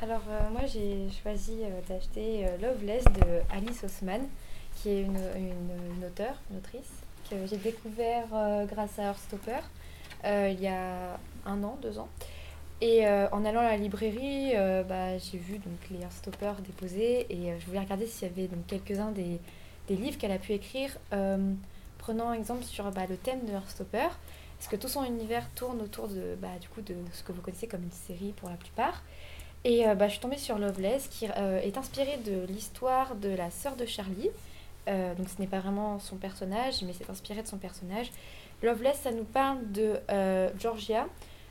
Alors euh, moi j'ai choisi euh, d'acheter euh, Loveless de Alice Osman, qui est une, une, auteure, une autrice, que j'ai découvert grâce à Heartstopper il y a un an, deux ans. Et en allant à la librairie, bah, j'ai vu donc les Heartstopper déposés et je voulais regarder s'il y avait quelques-uns des, livres qu'elle a pu écrire, prenant exemple sur bah, le thème de Heartstopper, parce que tout son univers tourne autour de, bah, du coup, de ce que vous connaissez comme une série pour la plupart. Et euh, bah, je suis tombée sur Loveless, qui euh, est inspirée de l'histoire de la sœur de Charlie. Euh, donc ce n'est pas vraiment son personnage, mais c'est inspiré de son personnage. Loveless, ça nous parle de Georgia,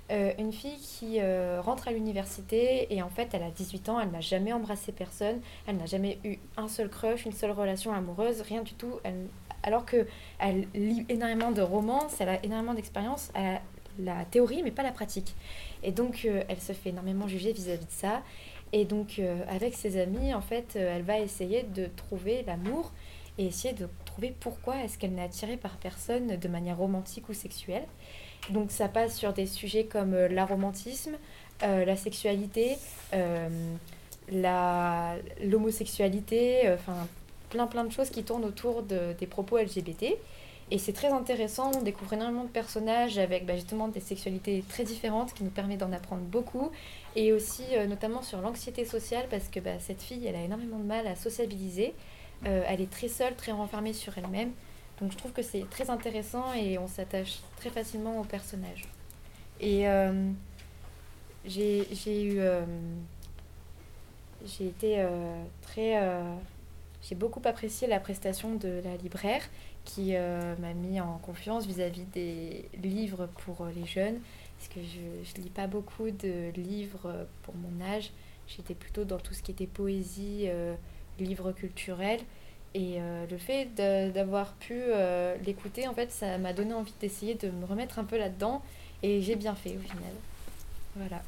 une fille qui rentre à l'université et en fait elle a 18 ans, elle n'a jamais embrassé personne, elle n'a jamais eu un seul crush, une seule relation amoureuse, rien du tout. Alors que elle lit énormément de romances, elle a énormément d'expérience, elle a la théorie mais pas la pratique. Et donc euh, elle se fait énormément juger vis-à-vis de ça. Et donc euh, avec ses amis, en fait, euh, elle va essayer de trouver l'amour et essayer de trouver pourquoi est-ce qu'elle n'est attirée par personne de manière romantique ou sexuelle. Donc ça passe sur des sujets comme l'aromantisme, la sexualité, l'homosexualité, enfin plein plein de choses qui tournent autour de- des propos LGBT. Et c'est très intéressant, on découvre énormément de personnages avec bah, justement des sexualités très différentes qui nous permet d'en apprendre beaucoup. Et aussi euh, notamment sur l'anxiété sociale parce que bah, cette fille, elle a énormément de mal à sociabiliser. Euh, elle est très seule, très renfermée sur elle-même. Donc je trouve que c'est très intéressant et on s'attache très facilement au personnage. Et euh, j'ai eu... euh, j'ai été très... euh, j'ai beaucoup apprécié la prestation de la libraire qui euh, m'a mis en confiance vis-à-vis des livres pour euh, les jeunes. Parce que je ne lis pas beaucoup de livres pour mon âge. J'étais plutôt dans tout ce qui était poésie, euh, livres culturels. Et euh, le fait d'avoir pu euh, l'écouter, en fait, ça m'a donné envie d'essayer de me remettre un peu là-dedans. Et j'ai bien fait au final. Voilà.